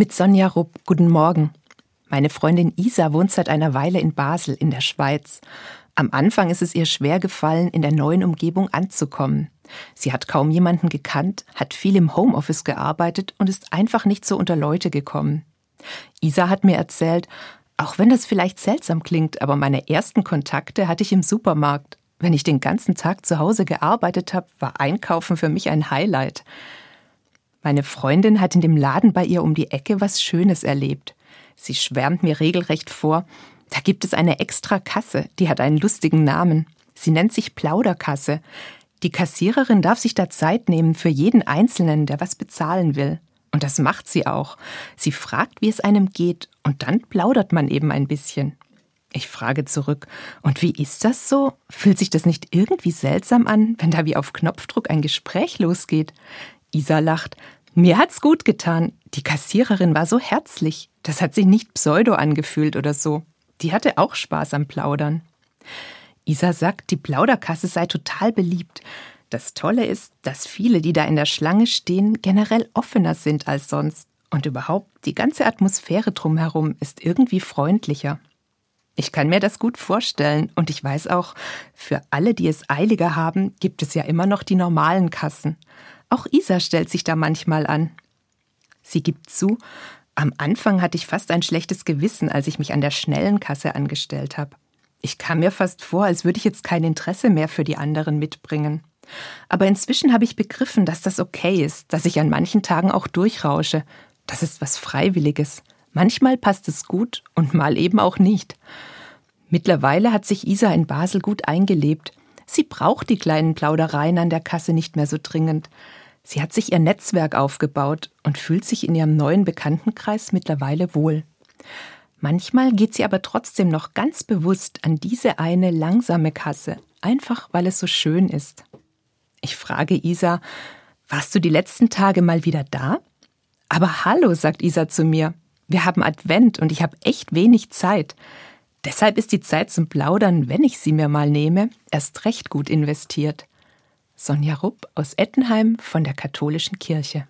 Mit Sonja Rupp, guten Morgen. Meine Freundin Isa wohnt seit einer Weile in Basel in der Schweiz. Am Anfang ist es ihr schwer gefallen, in der neuen Umgebung anzukommen. Sie hat kaum jemanden gekannt, hat viel im Homeoffice gearbeitet und ist einfach nicht so unter Leute gekommen. Isa hat mir erzählt, auch wenn das vielleicht seltsam klingt, aber meine ersten Kontakte hatte ich im Supermarkt. Wenn ich den ganzen Tag zu Hause gearbeitet habe, war Einkaufen für mich ein Highlight. Meine Freundin hat in dem Laden bei ihr um die Ecke was Schönes erlebt. Sie schwärmt mir regelrecht vor. Da gibt es eine extra Kasse, die hat einen lustigen Namen. Sie nennt sich Plauderkasse. Die Kassiererin darf sich da Zeit nehmen für jeden Einzelnen, der was bezahlen will. Und das macht sie auch. Sie fragt, wie es einem geht, und dann plaudert man eben ein bisschen. Ich frage zurück, und wie ist das so? Fühlt sich das nicht irgendwie seltsam an, wenn da wie auf Knopfdruck ein Gespräch losgeht? Isa lacht. Mir hat's gut getan. Die Kassiererin war so herzlich. Das hat sich nicht pseudo angefühlt oder so. Die hatte auch Spaß am Plaudern. Isa sagt, die Plauderkasse sei total beliebt. Das Tolle ist, dass viele, die da in der Schlange stehen, generell offener sind als sonst. Und überhaupt, die ganze Atmosphäre drumherum ist irgendwie freundlicher. Ich kann mir das gut vorstellen und ich weiß auch, für alle, die es eiliger haben, gibt es ja immer noch die normalen Kassen. Auch Isa stellt sich da manchmal an. Sie gibt zu, am Anfang hatte ich fast ein schlechtes Gewissen, als ich mich an der schnellen Kasse angestellt habe. Ich kam mir fast vor, als würde ich jetzt kein Interesse mehr für die anderen mitbringen. Aber inzwischen habe ich begriffen, dass das okay ist, dass ich an manchen Tagen auch durchrausche. Das ist was Freiwilliges. Manchmal passt es gut und mal eben auch nicht. Mittlerweile hat sich Isa in Basel gut eingelebt. Sie braucht die kleinen Plaudereien an der Kasse nicht mehr so dringend. Sie hat sich ihr Netzwerk aufgebaut und fühlt sich in ihrem neuen Bekanntenkreis mittlerweile wohl. Manchmal geht sie aber trotzdem noch ganz bewusst an diese eine langsame Kasse, einfach weil es so schön ist. Ich frage Isa, warst du die letzten Tage mal wieder da? Aber hallo, sagt Isa zu mir. Wir haben Advent und ich habe echt wenig Zeit. Deshalb ist die Zeit zum Plaudern, wenn ich sie mir mal nehme, erst recht gut investiert. Sonja Rupp aus Ettenheim von der Katholischen Kirche.